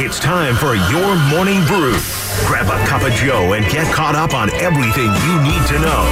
It's time for your morning brew. Grab a cup of Joe and get caught up on everything you need to know.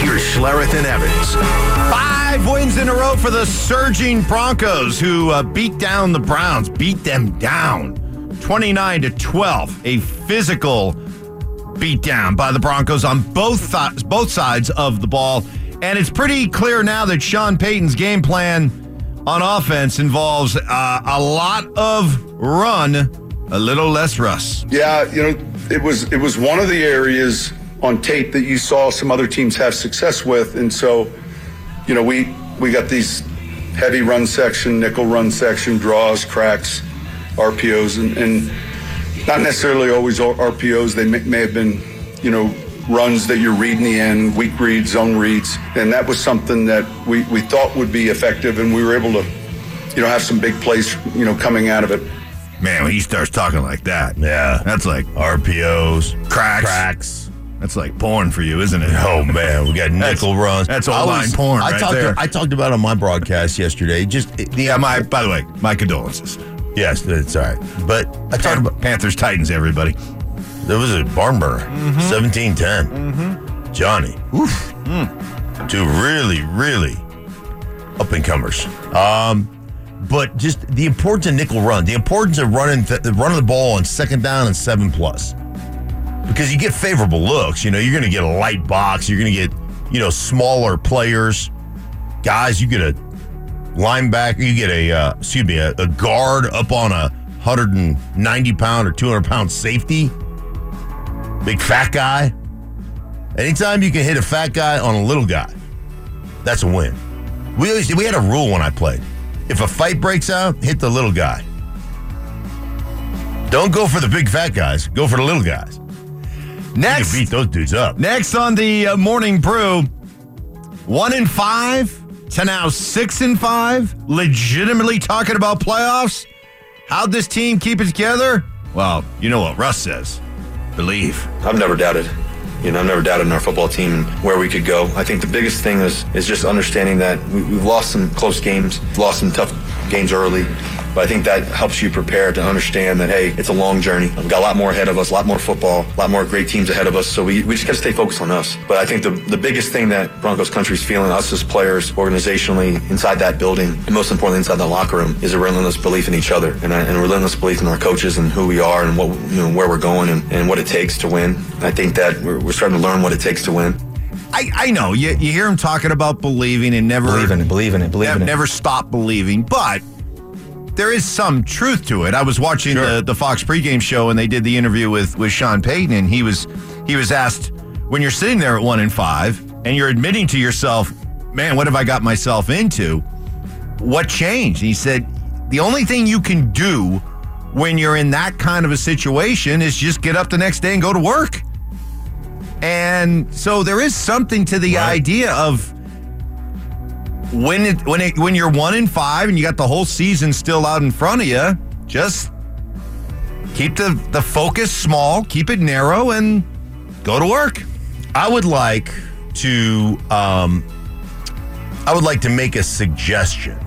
Here's Schlereth and Evans. Five wins in a row for the surging Broncos, who uh, beat down the Browns, beat them down 29 to 12. A physical beatdown by the Broncos on both th- both sides of the ball. And it's pretty clear now that Sean Payton's game plan on offense involves uh, a lot of run, a little less Russ. Yeah, you know, it was it was one of the areas on tape that you saw some other teams have success with, and so, you know, we we got these heavy run section, nickel run section, draws, cracks, RPOs, and, and not necessarily always RPOs. They may, may have been, you know, runs that you're reading the end, weak reads, zone reads, and that was something that we, we thought would be effective, and we were able to, you know, have some big plays, you know, coming out of it. Man, when he starts talking like that, Yeah. that's like RPOs, cracks. cracks. That's like porn for you, isn't it? Oh man, we got nickel runs. that's all line porn I right talked. there. I talked about it on my broadcast yesterday. Just the Yeah, my by the way, my condolences. yes, it's all right. But I talked about Panthers Titans, everybody. There was a barn burner, Mm-hmm. seventeen ten. Johnny, oof, two really, really up and comers. Um, but just the importance of nickel run, the importance of running th- the running the ball on second down and seven plus, because you get favorable looks. You know, you're going to get a light box. You're going to get you know smaller players, guys. You get a linebacker. You get a uh, excuse me a, a guard up on a 190 pound or 200 pound safety, big fat guy. Anytime you can hit a fat guy on a little guy, that's a win. We always we had a rule when I played. If a fight breaks out, hit the little guy. Don't go for the big fat guys. Go for the little guys. You Next, beat those dudes up. next on the uh, morning brew, one in five to now six and five. Legitimately talking about playoffs. How'd this team keep it together? Well, you know what Russ says. Believe. I've never doubted. You know, I've never doubted in our football team and where we could go. I think the biggest thing is is just understanding that we, we've lost some close games, lost some tough games early, but I think that helps you prepare to understand that hey, it's a long journey. We've got a lot more ahead of us, a lot more football, a lot more great teams ahead of us. So we, we just got to stay focused on us. But I think the the biggest thing that Broncos country is feeling, us as players, organizationally, inside that building, and most importantly inside the locker room, is a relentless belief in each other and a, and a relentless belief in our coaches and who we are and what you know where we're going and, and what it takes to win. I think that we're, we're starting to learn what it takes to win. I, I know you, you hear him talking about believing and never Believe in it, believe in it, believe never, it. never stop believing, but there is some truth to it. I was watching the, the Fox pregame show and they did the interview with, with Sean Payton and he was he was asked when you're sitting there at one and five and you're admitting to yourself, man, what have I got myself into? What changed? And he said, the only thing you can do when you're in that kind of a situation is just get up the next day and go to work. And so there is something to the idea of when it when it when you're one in five and you got the whole season still out in front of you, just keep the the focus small, keep it narrow, and go to work. I would like to um I would like to make a suggestion.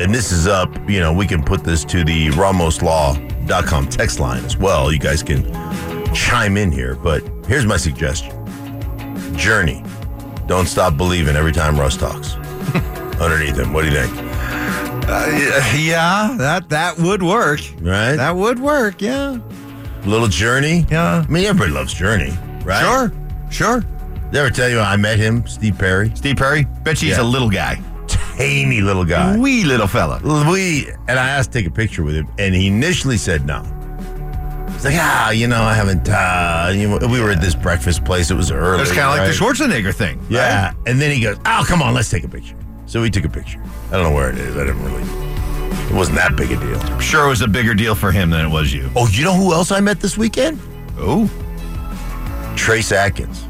And this is up, you know, we can put this to the ramoslaw.com text line as well. You guys can chime in here, but here's my suggestion. Journey. Don't stop believing every time Russ talks. Underneath him. What do you think? yeah, that that would work. Right? That would work. Yeah. Little Journey. Yeah. I mean, everybody loves Journey, right? Sure. Sure. Did I ever tell you I met him, Steve Perry? Steve Perry. Bet you he's Yeah. a little guy. Tiny little guy. Wee little fella. Wee. and I asked to take a picture with him, and he initially said no. He's like, ah, you know, I haven't. Uh, you know, we were at this breakfast place. It was early. It's kind of like the Schwarzenegger thing. Yeah, right? and then he goes, "Oh, come on, let's take a picture." So we took a picture. I don't know where it is. I didn't really. It wasn't that big a deal. I'm sure it was a bigger deal for him than it was you. Oh, you know who else I met this weekend? Oh. Trace Atkins,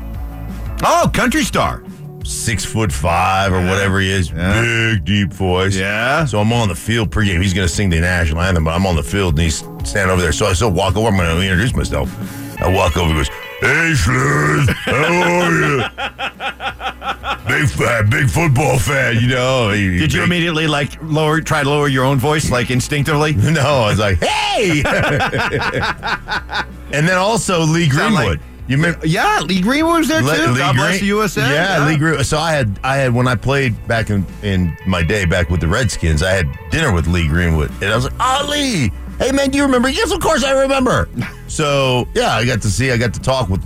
Oh, country star. six foot five or whatever he is, Yeah. big deep voice. Yeah. So I'm on the field pregame. He's going to sing the national anthem, but I'm on the field and he's standing over there. So I still walk over. I'm going to introduce myself. I walk over. He goes, Hey, Slurs, how are you? Big fan, big football fan, you know. Did you big- immediately like lower, try to lower your own voice, like instinctively? No, I was like, hey! and then also Lee Sound like- Greenwood. you remember? Yeah, Lee Greenwood was there too. Lee God bless the USA. Yeah, Lee Greenwood. So I had, I had when I played back in in my day back with the Redskins, I had dinner with Lee Greenwood, and I was like, "Oh, Lee, hey man, do you remember?" Yes, of course I remember. so yeah, I got to see, I got to talk with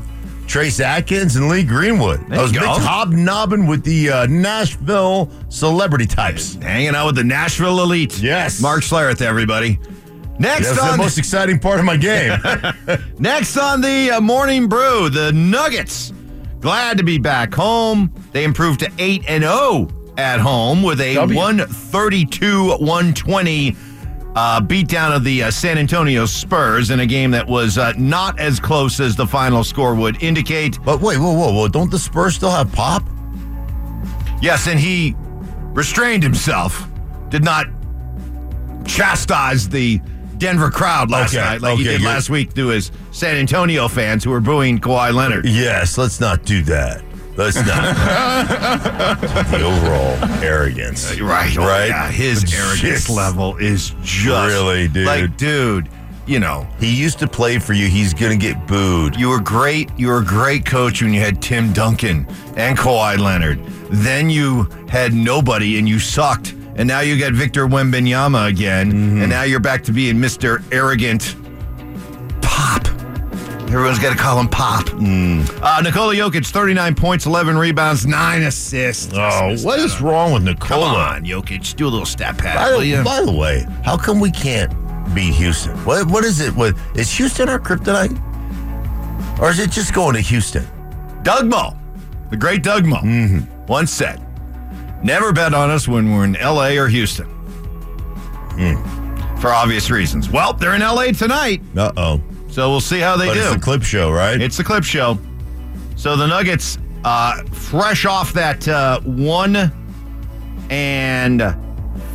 Trace Atkins and Lee Greenwood. There I was you big go. hobnobbing with the uh, Nashville celebrity types. Hanging out with the Nashville elite. Yes. Mark Schlereth, everybody. Next That's the most exciting part of my game. Next on the uh, morning brew, the Nuggets. Glad to be back home. They improved to 8 and 0 at home with a W. 132 120 uh, beatdown of the uh, San Antonio Spurs in a game that was uh, not as close as the final score would indicate. but wait, whoa, whoa, whoa! Don't the Spurs still have Pop? Yes, and he restrained himself, did not chastise the Denver crowd last Okay, night like he did last week to his San Antonio fans who were booing Kawhi Leonard. Yes, let's not do that. Let's not. the overall arrogance. Right, oh, Right? Yeah, his arrogance level is just Really, dude. Like, dude, you know, He used to play for you. He's gonna get booed. you were great. You were a great coach when you had Tim Duncan and Kawhi Leonard. Then you had nobody and you sucked. And now you got Victor Wembanyama again. Mm-hmm. And now you're back to being Mr. Arrogant. Everyone's got to call him Pop. Mm. Uh, Nikola Jokic, 39 points, 11 rebounds, 9 assists. Oh, what is wrong with Come on, Jokic. Do a little stat pad, By the, by the way, how come we can't beat Houston? What what is it? What is Houston our kryptonite? Or is it just going to Houston? Doug Moe, the great Doug Moe, Mm-hmm. once said, never bet on us when we're in LA or Houston. Hmm. For obvious reasons. Well, they're in LA tonight, Uh oh. So we'll see how they But do. it's a clip show, right? It's the clip show. So the Nuggets, uh, fresh off that uh, one and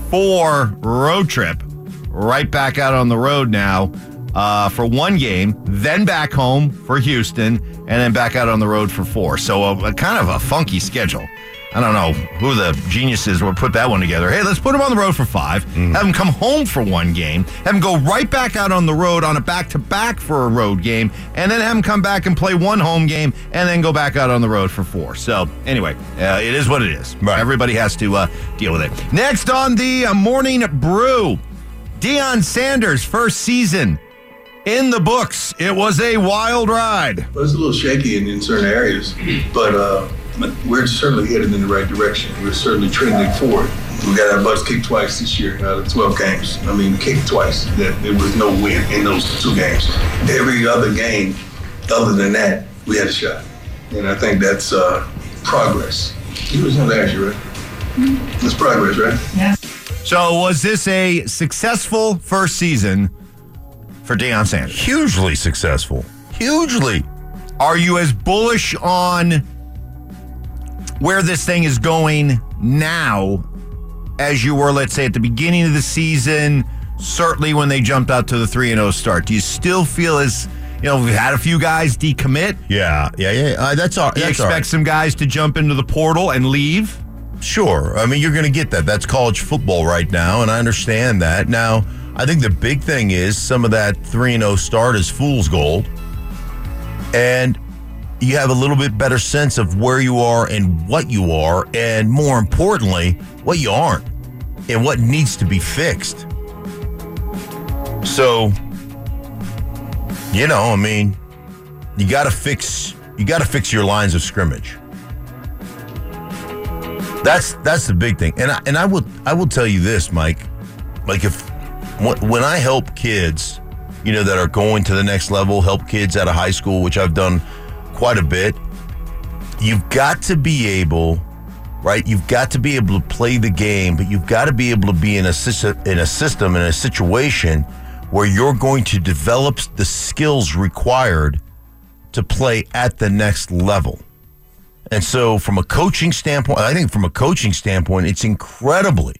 four road trip, right back out on the road now uh, for one game, then back home for Houston, and then back out on the road for four. So a, a kind of a funky schedule. I don't know who the geniuses will put that one together. Hey, let's put them on the road for 5 Have them come home for one game. Have them go right back out on the road on a back to back for a road game, and then have them come back and play one home game, and then go back out on the road for four. So anyway, uh, it is what it is. Right. Everybody has to uh, deal with it. Next on the uh, morning brew, Deion Sanders' first season in the books. It was a wild ride. It was a little shaky in, in certain areas, but uh, we're certainly headed in the right direction. We're certainly trending forward. We got our butts kicked twice this year out of 12 games. I mean, kicked twice. That there was no win in those two games. Every other game, other than that, we had a shot, and I think that's uh, progress. You was gonna ask you, right? That's progress, right? Yeah. So, was this a successful first season for Deion Sanders? Hugely successful. Hugely. Are you as bullish on where this thing is going now as you were, let's say, at the beginning of the season? Certainly when they jumped out to the 3 0 start. Do you still feel as, you know, we've had a few guys decommit? Yeah, yeah, yeah. Uh, that's all. Do you expect right. some guys to jump into the portal and leave? Sure. I mean, you're going to get that. That's college football right now, and I understand that. Now, I think the big thing is some of that 3 0 start is fool's gold. And you have a little bit better sense of where you are and what you are, and more importantly, what you aren't and what needs to be fixed. So, you know, I mean, you got to fix you got to fix your lines of scrimmage. That's that's the big thing, and I, and I will I will tell you this, Mike. Like if when I help kids, you know, that are going to the next level, help kids out of high school, which I've done quite a bit. You've got to be able, right? You've got to be able to play the game, but you've got to be able to be in a system, in a system, in a situation where you're going to develop the skills required to play at the next level. And so, from a coaching standpoint, I think from a coaching standpoint, it's incredibly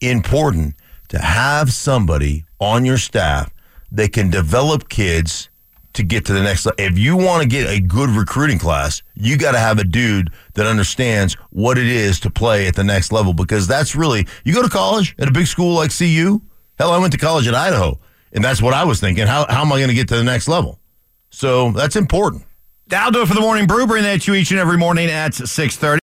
important to have somebody on your staff that can develop kids to get to the next level. If you want to get a good recruiting class, you got to have a dude that understands what it is to play at the next level because that's really, you go to college at a big school like CU. Hell, I went to college at Idaho, and that's what I was thinking. How, how am I going to get to the next level? So that's important. That'll do it for the morning brew. Bring that to you each and every morning at 6.30.